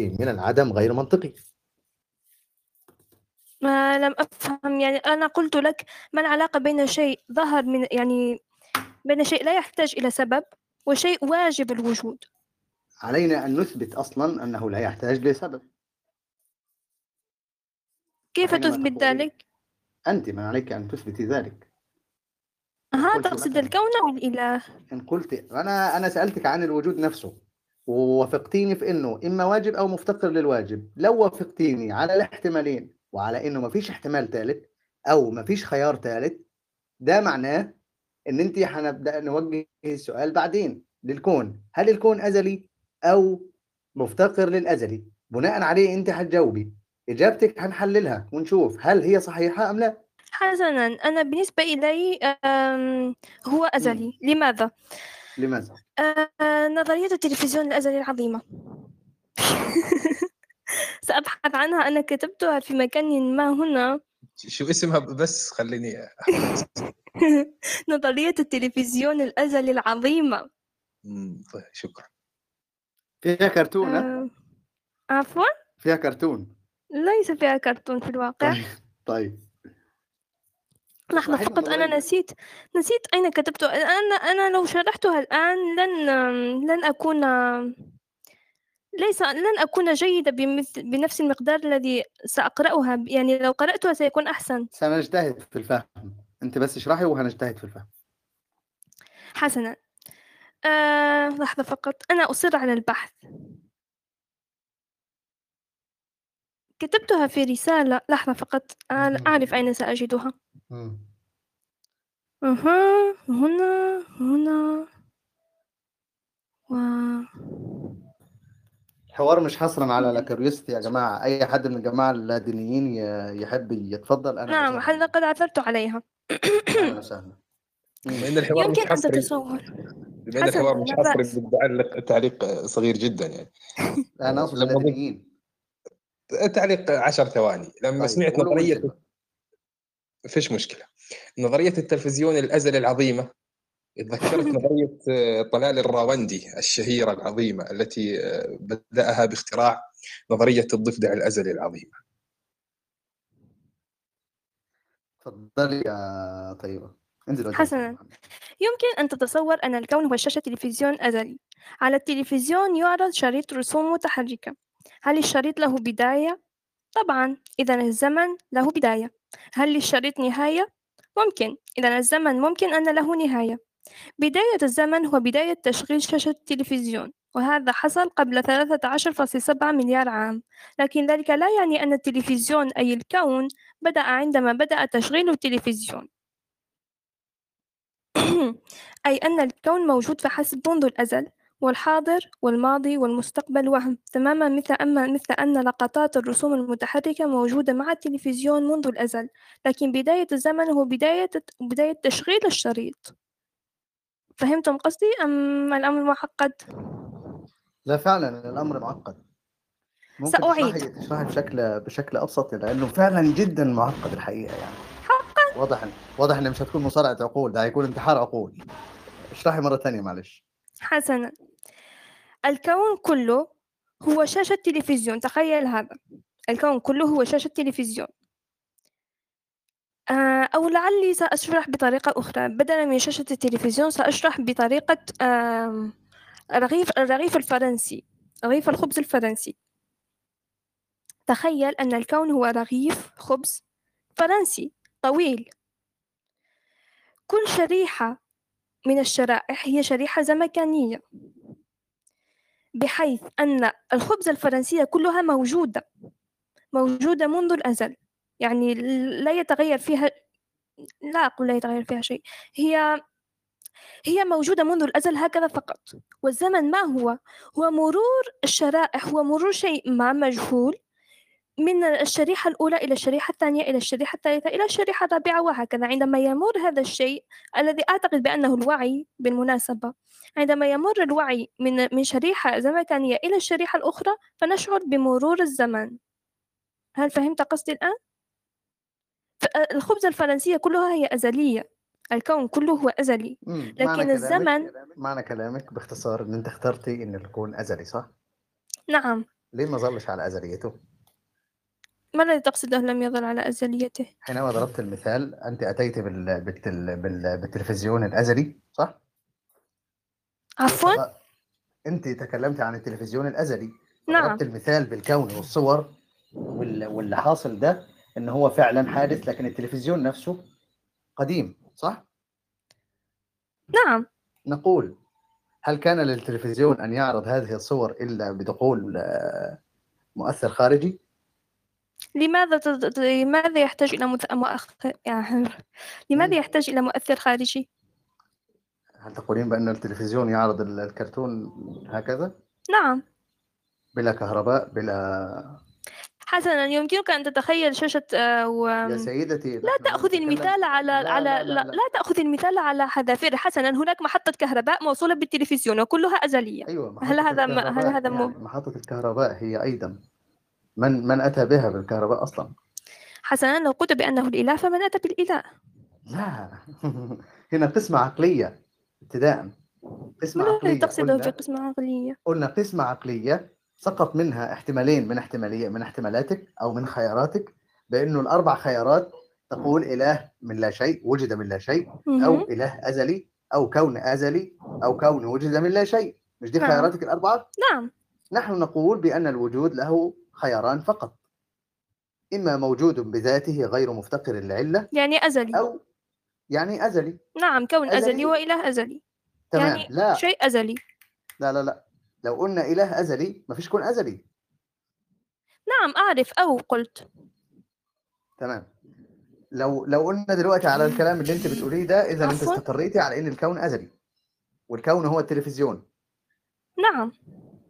من العدم غير منطقي. ما لم أفهم يعني أنا قلت لك ما العلاقة بين شيء ظهر من يعني بين شيء لا يحتاج إلى سبب وشيء واجب الوجود. علينا أن نثبت أصلًا أنه لا يحتاج لسبب. كيف تثبت ذلك؟ أنتِ من عليكِ أن تثبتي ذلك. أها تقصد الكون أو الإله؟ إن قلتِ أنا أنا سألتِك عن الوجود نفسه، ووافقتيني في إنه إما واجب أو مفتقر للواجب، لو وافقتيني على الاحتمالين وعلى إنه ما فيش احتمال ثالث أو ما فيش خيار ثالث، ده معناه إن أنتِ هنبدأ نوجه السؤال بعدين للكون، هل الكون أزلي أو مفتقر للأزلي؟ بناءً عليه أنتِ هتجاوبي، إجابتِك هنحللها ونشوف هل هي صحيحة أم لا. حسنًا، أنا بالنسبة إلي آمم، هو إمم. لماذا؟ لماذا؟ آآ، نظرية التلفزيون الأزلي العظيمة. سأبحث عنها، أنا كتبتها في مكان ما هنا. شو اسمها بس خلّيني نظرية التلفزيون الأزلي العظيمة. طيب شكرًا. فيها كرتون ها؟ آآ، عفوًا؟ فيها كرتون. ليس فيها كرتون في الواقع. طيب، طيب. لحظة فقط أنا. نسيت نسيت أين كتبت أنا أنا لو شرحتها الآن لن لن أكون ليس لن أكون جيدة بمثل بنفس المقدار الذي سأقرأها يعني لو قرأتها سيكون أحسن. سنجتهد في الفهم، أنتِ بس اشرحي وهنجتهد في الفهم. حسنًا. آآ، لحظة فقط، أنا أصِرّ على البحث. كتبتها في رسالة، لحظة فقط، اهم. أعرف أين سأجدها. أها، هنا، هنا. و الحوار مش حصرًا على لاكاريوستي يا جماعة، أي حد من الجماعة اللادينيين ي يحب يتفضل أهلًا نعم، وسهلًا. هل لقد عثرت عليها. أهلًا وسهلًا. بما. إن الحوار مش يمكن أن حصري تتصور. بما إن الحوار مش لا حصري بأس. بدي أعلق تعليق صغير جدًا يعني. أنا آآ، أقصد لمّا ضفت اللادينيين. تعليق 10 ثواني، لمّا طيب سمعت قولوا. ما فيش مشكلة. نظرية التلفزيون الأزلي العظيمة، اتذكرت نظرية طلال الراوندي الشهيرة العظيمة التي بدأها باختراع نظرية الضفدع الأزلي العظيمة. اتفضلي يا طيبة، انزلي وجهي حسنًا. يمكن أن تتصور أن الكون هو شاشة تلفزيون أزلي. على التلفزيون يُعرض شريط رسوم متحركة. هل الشريط له بداية؟ طبعًا، إذًا الزمن له بداية. هل للشريط نهاية؟ ممكن، إذًا الزمن ممكن أن له نهاية. بداية الزمن هو بداية تشغيل شاشة التلفزيون، وهذا حصل قبل 13.7 مليار عام، لكن ذلك لا يعني أن التلفزيون أي الكون بدأ عندما بدأ تشغيل التلفزيون. أي أن الكون موجود فحسب منذ الأزل، والحاضر والماضي والمستقبل وهم، تمامًا مثل أما مثل أن لقطات الرسوم المتحركة موجودة مع التلفزيون منذ الأزل، لكن بداية الزمن هو بداية بداية تشغيل الشريط. فهمتم قصدي أم الأمر معقد؟ لا فعلًا الأمر معقد. ممكن سأعيد. تشرحي بشكل بشكل أبسط لأنه فعلًا جدًا معقد الحقيقة يعني. حقًا؟ واضح واضح إن مش هتكون مصارعة عقول، ده هيكون انتحار عقول. اشرحي مرة تانية معلش. حسنًا. الكون كله هو شاشة تلفزيون، تخيل هذا. الكون كله هو شاشة تلفزيون. آآ، أو لعلي سأشرح بطريقة أخرى، بدلًا من شاشة التلفزيون سأشرح بطريقة رغيف الرغيف الفرنسي، رغيف الخبز الفرنسي. تخيل أن الكون هو رغيف خبز فرنسي طويل. كل شريحة من الشرائح هي شريحة زمكانية. بحيث أن الخبزة الفرنسية كلها موجودة، موجودة منذ الأزل، يعني لا يتغير فيها لا أقول لا يتغير فيها شيء، هي هي موجودة منذ الأزل هكذا فقط. والزمن ما هو؟ هو مرور الشرائح، هو مرور شيء ما مجهول من الشريحة الأولى إلى الشريحة الثانية إلى الشريحة الثالثة إلى الشريحة الرابعة وهكذا. عندما يمر هذا الشيء الذي أعتقد بأنه الوعي بالمناسبة، عندما يمر الوعي من من شريحة زمكانية إلى الشريحة الأخرى، فنشعر بمرور الزمن. هل فهمت قصدي الآن؟ ف الخبزة الفرنسية كلها هي أزلية، الكون كله هو أزلي، إمم، معنى لكن كلامِك الزمن معنى كلامِك باختصار إن أنتِ اخترتِ إن الكون أزلي صح؟ نعم. ليه ما ظلش على أزليته؟ ما الذي تقصده لم يظل على أزليته؟ حينما ضربت المثال أنت أتيت بال... بالتل... بال... بالتلفزيون الأزلي صح؟ عفوا أنت تكلمت عن التلفزيون الأزلي نعم ضربت المثال بالكون والصور وال... واللي حاصل ده إن هو فعلا حادث لكن التلفزيون نفسه قديم صح؟ نعم نقول هل كان للتلفزيون أن يعرض هذه الصور إلا بدخول آه، مؤثر خارجي؟ لماذا تد... لماذا يحتاج إلى. مؤخر يعني لماذا. يحتاج إلى مؤثر خارجي؟ هل تقولين بأن التلفزيون يعرض ال- الكرتون هكذا نعم بلا كهرباء بلا حسنا يمكنك أن تتخيل شاشة آه، و... يا سيدتي لا تأخذ المثال على لا، على لا، لا, لا، لا, لا. تأخذ المثال على حذافير حسنا هناك محطة كهرباء موصولة بالتلفزيون وكلها أزلية أيوه هل هذا هل هذا يعني محطة الكهرباء هي أيضا من من أتى بها بالكهرباء أصلا حسنا لو قلت بأنه الإله فمن أتى بالإله لا هنا قسمة عقلية ابتداء قسمة ما الذي عقلية تقصده في قسمة عقلية؟ قلنا قسمة عقلية سقط منها احتمالين من احتمالية من احتمالاتك أو من خياراتك بأنه الأربع خيارات تقول إله من لا شيء وجد من لا شيء أو. إله أزلي أو كون أزلي أو كون وجد من لا شيء مش دي نعم. خياراتك الأربعة؟ نعم نحن نقول بأن الوجود له خياران فقط. إما موجود بذاته غير مفتقر لعلة يعني أزلي. أو يعني أزلي. نعم كون أزلي. أزلي. وإله أزلي. تمام. يعني لا. شيء أزلي. لا لا لا. لو قلنا إله أزلي ما فيش كون أزلي. نعم أعرف. أو قلت. تمام. لو لو قلنا دلوقتي على الكلام اللي أنت بتقوليه ده اذا أنت. استقريتي على إن الكون أزلي والكون هو التلفزيون. نعم.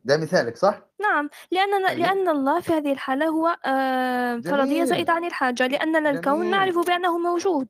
ده مثالك صح نعم طيب. لأن الله في هذه الحالة هو آه، فرضية جميل. زائدة عن الحاجة لأننا الكون جميل. نعرف بأنه موجود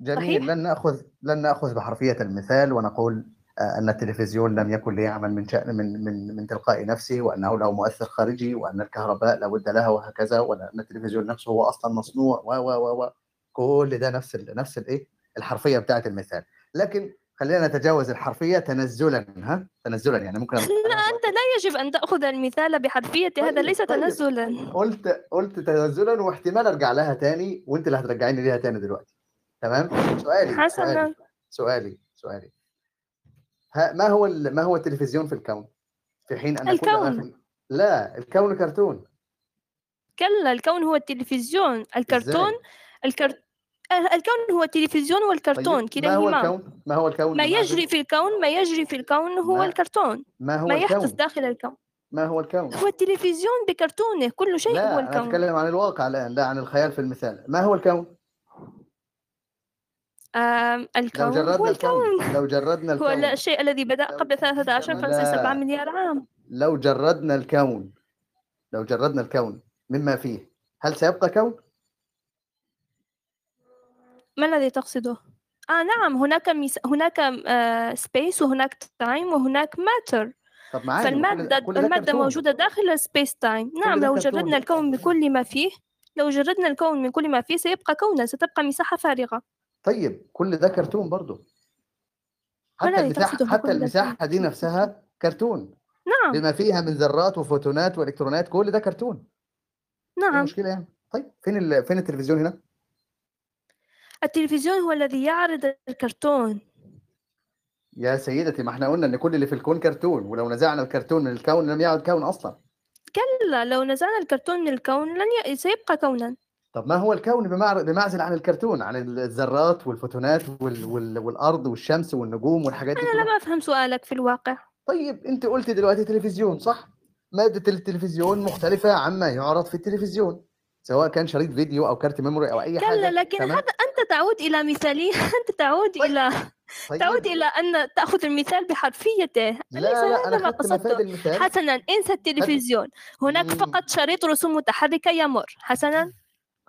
جميل صحيح. لن نأخذ لن نأخذ بحرفية المثال ونقول آه، أن التلفزيون لم يكن ليعمل من شأن من من من تلقاء نفسه وأنه له مؤثر خارجي وأن الكهرباء لابد لها وهكذا وأن التلفزيون نفسه هو أصلا مصنوع و و و كل ده نفس ال نفس الإيه الحرفية بتاعت المثال لكن خلينا نتجاوز الحرفية تنزلا ها؟ تنزلا يعني ممكن لا أنت لا يجب أن تأخذ المثال بحرفيته هذا طيب، ليس طيب. تنزلا. قلت قلت تنزلا واحتمال أرجع لها تاني وأنت اللي هترجعيني ليها تاني دلوقتي. تمام؟ سؤالي سؤالي حسنا. سؤالي سؤالي ها ما هو ال- ما هو التلفزيون في الكون؟ في حين أن الكون. في لا الكون كرتون. كلا الكون هو التلفزيون. الكرتون إزاي؟ آه، الكون هو التلفزيون والكرتون طيب ما هو كلاهما الكون ما هو الكون؟ ما يجري في الكون ما يجري في الكون هو ما- الكرتون. ما هو ما يحدث الكون داخل الكون. ما هو الكون؟ هو التلفزيون بكرتونه كل شيء لا هو الكون. أتكلم عن الواقع الآن لا عن الخيال في المثال. ما هو الكون؟ آم، لو الكون هو جردنا الكون الكون. لو جردنا هو الكون. الشيء الذي بدأ قبل 13 لا. 57 مليار عام. لو جردنا الكون لو جردنا الكون مما فيه هل سيبقى كون؟ ما الذي تقصده؟ آه نعم هناك ميس... هناك آه space وهناك time وهناك matter طب ده- فالمادة كل المادة. موجودة داخل ال space time. نعم لو. جردنا الكون بكل ما فيه لو جردنا الكون من كل ما فيه سيبقى كونا ستبقى مساحة فارغة. طيب كل ده كرتون برضه حتى المساحة حتى المساحة دي؟ نفسها كرتون. نعم. بما فيها من ذرات وفوتونات والكترونات كل ده كرتون. إيه نعم. المشكلة يعني؟ طيب فين ال... فين التلفزيون هنا؟ التلفزيون هو الذي يعرض الكرتون. يا سيدتي ما إحنا قلنا إن كل اللي في الكون كرتون ولو نزعنا الكرتون من الكون لم يعد كون أصلا. لا لو نزعنا الكرتون من الكون لن ي... سيبقى كونا. طب ما هو الكون بمعزل عن الكرتون عن الذرات والفوتونات وال... وال... والأرض والشمس والنجوم والحاجات دي كلها. لم أفهم سؤالك في الواقع. طيب أنت قلت دلوقتي تلفزيون صح؟ مادة التلفزيون مختلفة عما يعرض في التلفزيون. سواء كان شريط فيديو أو كارت ميموري أو أي كلا لكن تمام؟ هذا أنت تعود إلى مثالية أنت تعود طيب. إلى طيب. تعود إلى أن تأخذ المثال بحرفيته لا ليس لا هذا أنا ما قصدته حسنا انسى التلفزيون هناك. فقط شريط رسوم متحركة يمر حسنا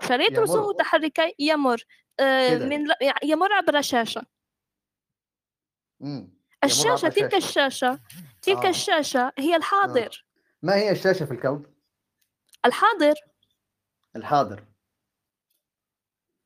شريط يمر. رسوم متحركة يمر آه،. من يمر عبر الشاشة مم. الشاشة عبر تلك الشاشة تلك آه. الشاشة هي الحاضر ما هي الشاشة في الكون الحاضر الحاضر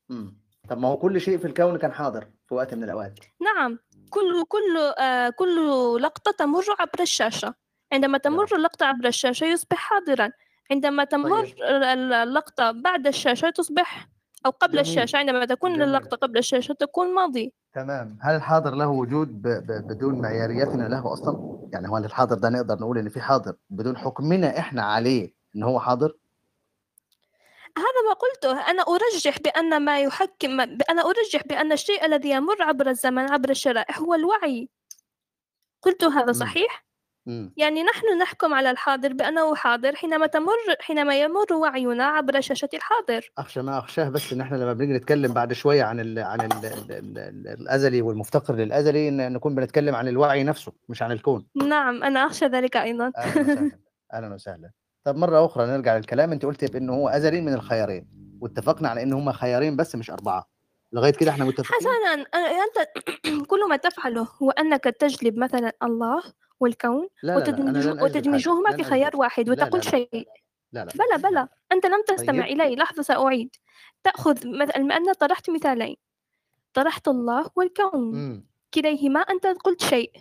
مم. طب ما هو كل شيء في الكون كان حاضر في وقت من الأوقات نعم كل كل آه، كل لقطة تمر عبر الشاشة عندما نعم. تمر اللقطة عبر الشاشة يصبح حاضرا عندما تمر طيب. ال- اللقطة بعد الشاشة تصبح أو قبل جميل. الشاشة عندما تكون جميل. اللقطة قبل الشاشة تكون ماضي تمام هل الحاضر له وجود ب... ب... بدون معيارياتنا له أصلا يعني هو الحاضر ده نقدر نقول إن في حاضر بدون حكمنا إحنا عليه إن هو حاضر هذا ما قلته. أنا أرجح بأن ما يحكم أنا أرجح بأن الشيء الذي يمر عبر الزمن عبر الشرائح هو الوعي. قلت هذا مم. صحيح؟ امم يعني نحن نحكم على الحاضر بأنه حاضر حينما تمر حينما يمر وعينا عبر شاشة الحاضر. أخشى ما أخشاه بس ان إحنا لما بنيجي نتكلم بعد شوية عن ال... عن ال... ال... ال... ال... الأزلي والمفتقر للأزلي ان نكون بنتكلم عن الوعي نفسه مش عن الكون. نعم أنا أخشى ذلك أيضا. وسهلا. أهلا وسهلا. طب مرة أخرى نرجع للكلام. أنت قلت بأنه هو ازلي من الخيارين واتفقنا على أن هم خيارين بس مش أربعة. لغاية كده إحنا متفقين؟ حسنا أنت كل ما تفعله هو أنك تجلب مثلا الله والكون لا لا لا وتدمجهما في خيار. واحد لا، لا، وتقول لا. شيء. لا لا بلى بلى. أنت لم تستمع طيب. إلي. لحظة سأعيد. تأخذ مثلا أنا طرحت مثالين. طرحت الله والكون. كليهما أنت قلت شيء.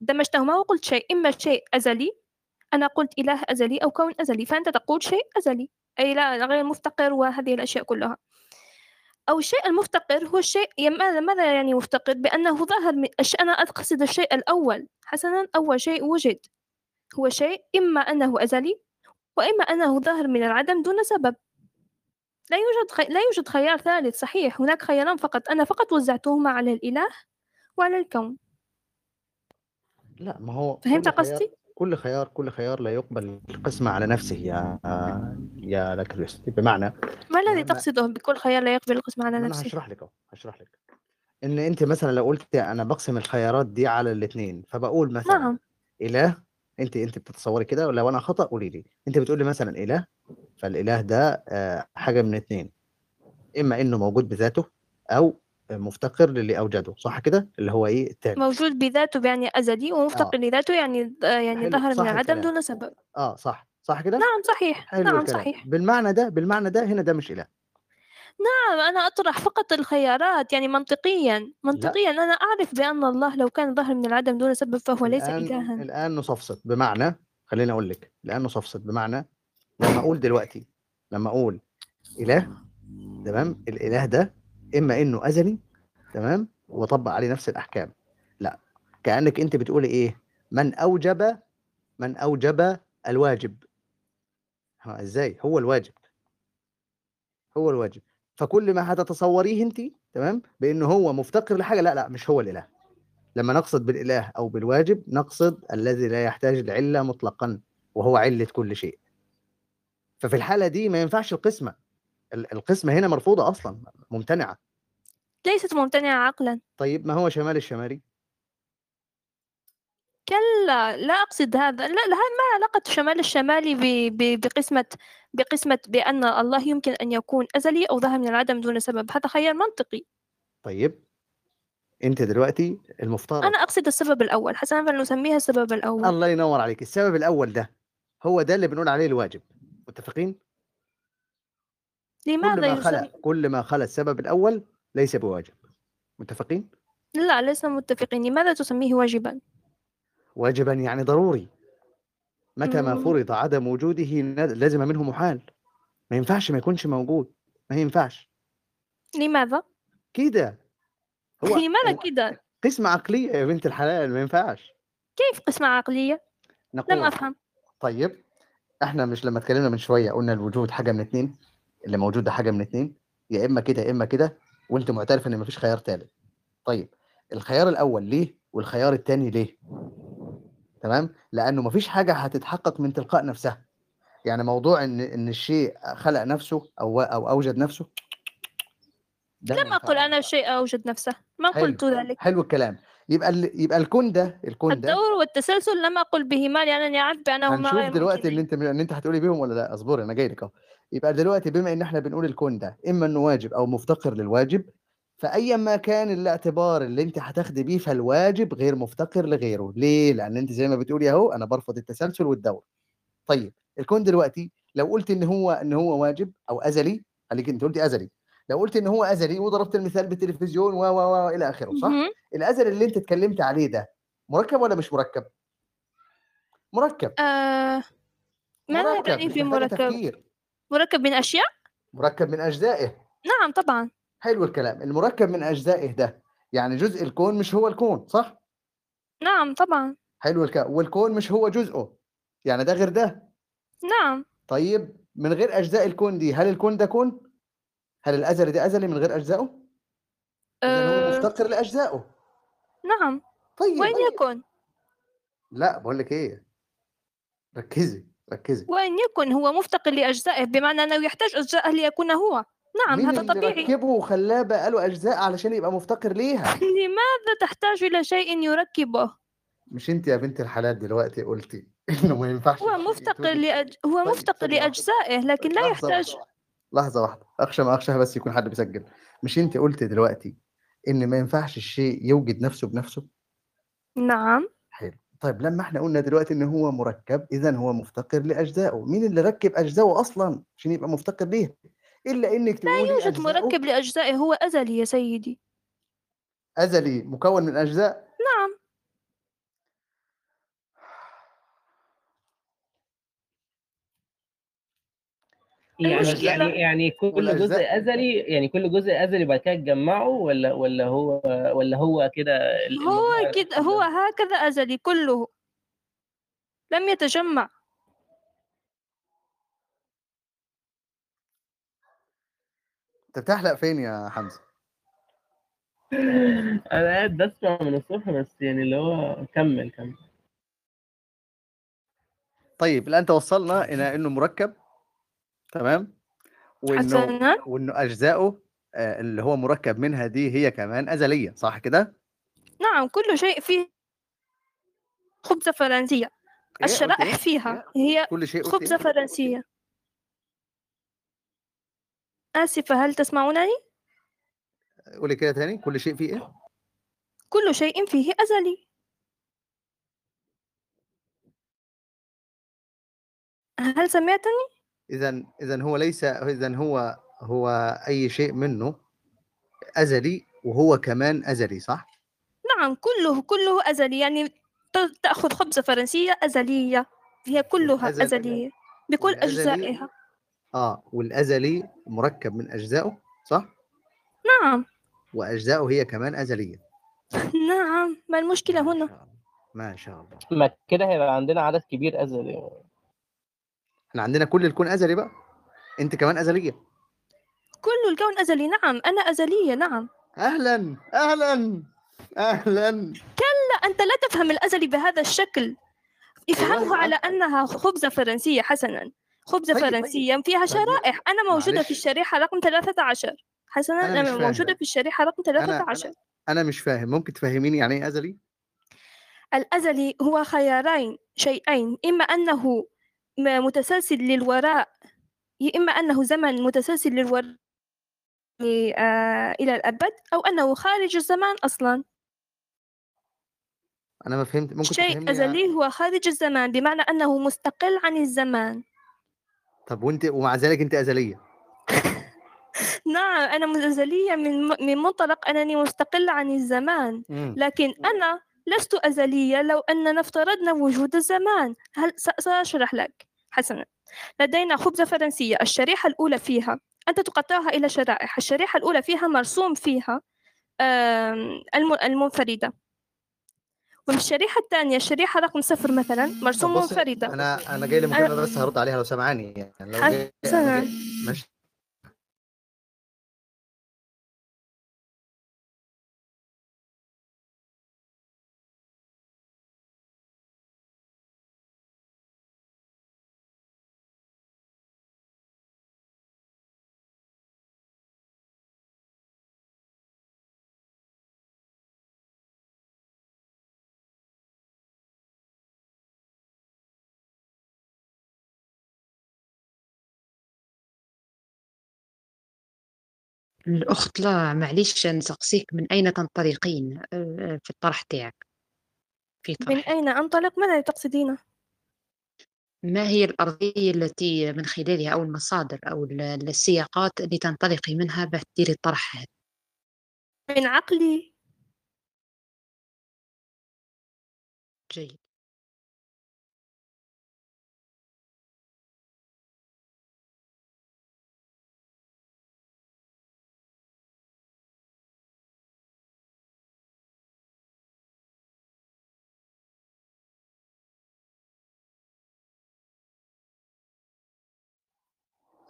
دمجتهما وقلت شيء. إما شيء أزلي أنا قلت إله أزلي أو كون أزلي فأنت تقول شيء أزلي. أي لا غير مفتقر وهذه الأشياء كلها. أو الشيء المفتقر هو الشيء ماذا يعني مفتقر؟ بأنه ظاهر من أنا أقصد الشيء الأول. حسنا أول شيء وجد. هو شيء إما أنه أزلي وإما أنه ظاهر من العدم دون سبب. لا يوجد خي... لا يوجد خيار ثالث صحيح. هناك خياران فقط. أنا فقط وزعتهما على الإله وعلى الكون. لا ما هو فهمت قصدي؟ كل خيار كل خيار لا يقبل القسمة على نفسه يا يا لكريس بمعنى ما الذي تقصده بكل خيار لا يقبل القسم على نفسه؟ هشرح لك أهو هشرح لك. إن أنت مثلا لو قلت أنا بقسم الخيارات دي على الاثنين فبقول مثلا نعم. إله أنت أنت بتتصوري كده ولو أنا خطأ قولي لي. أنت بتقولي مثلا إله فالإله ده آه، حاجة من اثنين إما إنه موجود بذاته أو مفتقر للي أوجده صح كده؟ اللي هو إيه؟ التاني. موجود بذاته يعني أزلي ومفتقر لذاته يعني يعني ظهر من العدم. دون سبب. آه صح. صح كده؟ نعم صحيح. حلو نعم الكلام. صحيح. بالمعنى ده بالمعنى ده هنا ده مش إله. نعم أنا أطرح فقط الخيارات يعني منطقيا منطقيا. أنا أعرف بأن الله لو كان ظهر من العدم دون سبب فهو ليس الآن إلها. الآن نصفصف بمعنى خليني أقول لك الآن نصفصف بمعنى لما أقول دلوقتي لما أقول إله تمام؟ الإله ده إما إنه أزلي تمام؟ وطبق عليه نفس الأحكام. لا. كأنك أنت بتقولي إيه؟ من أوجب من أوجب الواجب. ها إزاي؟ هو الواجب. هو الواجب. فكل ما هتتصوريه أنت تمام؟ بأنه هو مفتقر لحاجة لا لا مش هو الإله. لما نقصد بالإله أو بالواجب نقصد الذي لا يحتاج لعلة مطلقا وهو علة كل شيء. ففي الحالة دي ما ينفعش القسمة. ال- القسمة هنا مرفوضة أصلا ممتنعة. ليست ممتنعة عقلا. طيب ما هو شمال الشمالي؟ كلا لا أقصد هذا لا لا ما علاقة شمال الشمالي ب- ب- بقسمة بقسمة بأن الله يمكن أن يكون أزلي أو ظهر من العدم دون سبب. هذا خيار منطقي. طيب أنت دلوقتي المفترض أنا أقصد السبب الأول. حسنا فلنسميها السبب الأول. الله ينور عليك. السبب الأول ده هو ده اللي بنقول عليه الواجب. متفقين؟ كل لماذا ما خلق يسمى كل ما خلق السبب الأول ليس بواجب. متفقين؟ لا لسنا متفقين. لماذا تسميه واجبا؟ واجبا يعني ضروري. متى ما. فرض عدم وجوده لازم منه محال. ما ينفعش ما يكونش موجود. ما ينفعش. لماذا؟ كده. هو لماذا كده؟ قسمة عقلية يا بنت الحلال ما ينفعش. كيف قسمة عقلية؟ لم نقول أفهم. طيب إحنا مش لما اتكلمنا من شوية قلنا الوجود حاجة من اتنين. اللي موجود ده حاجة من اتنين يا إما كده يا إما كده وأنت معترف إن مفيش خيار تالت. طيب الخيار الأول ليه والخيار التاني ليه؟ تمام؟ لأنه مفيش حاجة هتتحقق من تلقاء نفسها. يعني موضوع إن إن الشيء خلق نفسه أو أو أوجد نفسه لم أقل ينفعش. أنا شيء أوجد نفسه. ما. قلت ذلك. حلو الكلام. يبقى ال... يبقى الكون ده الكون ده الدور والتسلسل لم أقل بهما لأنني أعرف بأنهما هنشوف دلوقتي ان ممكنين. أنت ان أنت هتقولي بيهم ولا لأ؟ اصبري أنا جاي لك أهو. يبقى دلوقتي بما إن إحنا بنقول الكون ده إما إنه واجب أو مفتقر للواجب فايا ما كان الاعتبار اللي أنت هتاخدي بيه فالواجب غير مفتقر لغيره. ليه؟ لأن أنت زي ما بتقولي أهو أنا برفض التسلسل والدور. طيب الكون دلوقتي لو قلت إن هو إن هو واجب أو أزلي خليك أنت قلتي أزلي لو قلت إن هو أزلي وضربت المثال بالتلفزيون و و و إلى آخره صح. الأزل اللي أنت اتكلمت عليه ده مركب ولا مش مركب؟ مركب. آه ماذا مركب. مش في مركب؟ تفكير. مركب من أشياء؟ مركب من أجزائه. نعم طبعا. حلو الكلام. المركب من أجزائه ده يعني جزء الكون مش هو الكون صح؟ نعم طبعا. حلو الكلام والكون مش هو جزءه. يعني ده غير ده؟ نعم. طيب من غير أجزاء الكون دي هل الكون ده كون؟ هل الأزلي ده أزلي من غير هو آه. مفتقر لأجزائه نعم. طيب وين طيب. يكن؟ لا بقول لك إيه؟ ركزي ركزي. وين يكن؟ هو مفتقر لأجزائه بمعنى أنه يحتاج أجزاء ليكون هو. نعم مين هذا اللي طبيعي. ركبه وخلاه بقى له أجزاء علشان يبقى مفتقر ليها؟ لماذا تحتاج إلى شيء يركبه؟ مش أنت يا بنت الحلال دلوقتي قلتي إنه ما ينفعش هو مفتقر لأج... هو طيب مفتقر لأجزائه لكن لا يحتاج واحدة لحظة. واحدة أخشى ما أخشى بس يكون حد بيسجل. مش أنت قلت دلوقتي إن ما ينفعش الشيء يوجد نفسه بنفسه؟ نعم. حلو. طيب لما إحنا قلنا دلوقتي إن هو مركب إذا هو مفتقر لأجزائه. مين اللي ركب أجزائه أصلا عشان يبقى مفتقر ليها؟ إلا إنك لا يوجد مركب لأجزائه هو أزلي يا سيدي. أزلي مكون من أجزاء نعم يعني المشكلة- يعني يعني كل جزء أزلي يعني كل جزء أزلي بعد كده تجمعه ولا ولا هو ولا هو كده هو كده؟ هو هكذا أزلي كله لم يتجمع أنت بتحلق فين يا حمزة؟ أنا قاعد بسمع من الصبح بس يعني اللي هو كمل كمل طيب الآن توصلنا إلى إنه مركب تمام وإنه حسنا وإنه أجزائه آه، اللي هو مركب منها دي هي كمان أزلية صح كده؟ نعم كل شيء فيه قلت إيه؟ الشرائح فيها هي كل شيء إيه؟ فرنسية آسفة هل تسمعونني؟ قولي كده تاني كل شيء فيه إيه؟ كل شيء فيه أزلي هل سمعتني؟ إذا إذا هو ليس إذا هو هو أي شيء منه أزلي وهو كمان أزلي صح؟ نعم كله كله أزلي. يعني ت- تأخذ خبزة فرنسية أزلية. هي كلها والأزل- أزلية بكل والأزلي- أجزائها. آه والأزلي مركب من أجزائه صح؟ نعم. وأجزائه هي كمان أزلية. نعم ما المشكلة ما هنا؟ ما شاء الله. ما كده هيبقى عندنا عدد كبير أزلي. إحنا عندنا كل الكون أزلي بقى. أنت كمان أزلية. كل الكون أزلي نعم أنا أزلية نعم. أهلا أهلا أهلا. لا أنت لا تفهم الأزلي بهذا الشكل. افهمه على أنا- أنها خبزة فرنسية حسنا. خبزة طيب، طيب. فرنسية فيها طيب، شرائح. أنا موجودة معلش. في الشريحة رقم 13 حسنا أنا أنا موجودة. في الشريحة رقم 13 أنا مش فاهم. ممكن تفهميني يعني إيه أزلي؟ الأزلي هو خيارين شيئين. إما أنه متسلسل للوراء إما أنه زمن متسلسل للوراء آه إلى الأبد أو أنه خارج الزمان أصلا. أنا ما فهمت ممكن شيء أزلي هو خارج الزمان بمعنى أنه مستقل عن الزمان. طب وأنت ومع ذلك أنت أزلية. نعم أنا أزلية من من منطلق أنني مستقلة عن الزمان. مم. لكن أنا لست أزلية لو أننا افترضنا وجود الزمان. هل سأشرح لك. حسنا. لدينا خبزة فرنسية الشريحة الأولى فيها. أنت تقطعها إلى شرائح. الشريحة الأولى فيها مرسوم فيها المنفردة. والشريحة الثانية الشريحة رقم صفر مثلا مرسوم منفردة. أنا أنا جاي لمكالمة بس هرد عليها لو سامعاني يعني. لو جاي ماشي. الأخت لا معليش نسقسيك من أين تنطلقين؟ آه، في الطرح تاعك. في من طرحك أين أنطلق؟ ماذا تقصدين؟ ما هي الأرضية التي من خلالها أو المصادر أو ال- السياقات اللي تنطلقي منها باش تديري الطرح هذا؟ من عقلي. جيد.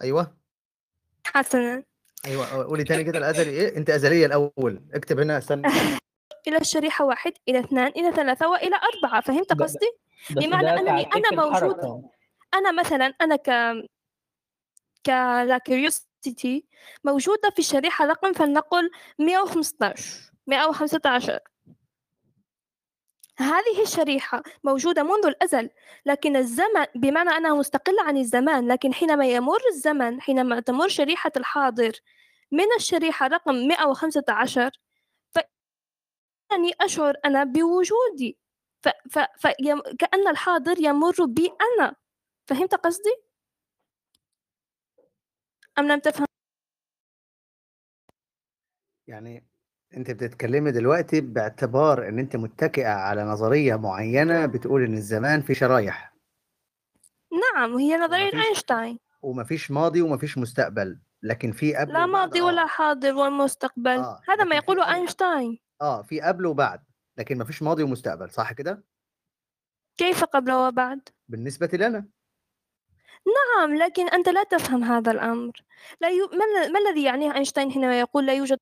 أيوه حسنا أيوه قولي تاني كده الازلي إيه أنت أزلية الأول اكتب هنا استنى إلى الشريحة واحد إلى اثنان إلى ثلاثة وإلى أربعة فهمت قصدي؟ بمعنى أنا موجودة. الحركة. أنا مثلا أنا ك ك لا curiosity موجودة في الشريحة رقم فلنقل 115 115 هذه الشريحة موجودة منذ الأزل لكن الزمن بمعنى أنها مستقلة عن الزمان لكن حينما يمر الزمن حينما تمر شريحة الحاضر من الشريحة رقم 115 فإنني أشعر أنا بوجودي ف... ف... ف... يم... كأن الحاضر يمر بي أنا فهمت قصدي؟ أم لم تفهم؟ يعني أنت بتتكلمي دلوقتي باعتبار إن أنت متكئه على نظرية معينة بتقول إن الزمان في شرايح. نعم هي نظرية ومفيش- أينشتاين. ومفيش ماضي ومفيش مستقبل لكن في قبل لا وبعد، ماضي آه. ولا حاضر والمستقبل. آه، هذا ما يقوله أينشتاين. آه في قبل وبعد لكن مفيش ماضي ومستقبل صح كده؟ كيف قبل وبعد؟ بالنسبة لنا. نعم لكن أنت لا تفهم هذا الأمر. لا ي... ما, ما الذي يعنيه أينشتاين حينما يقول لا يوجد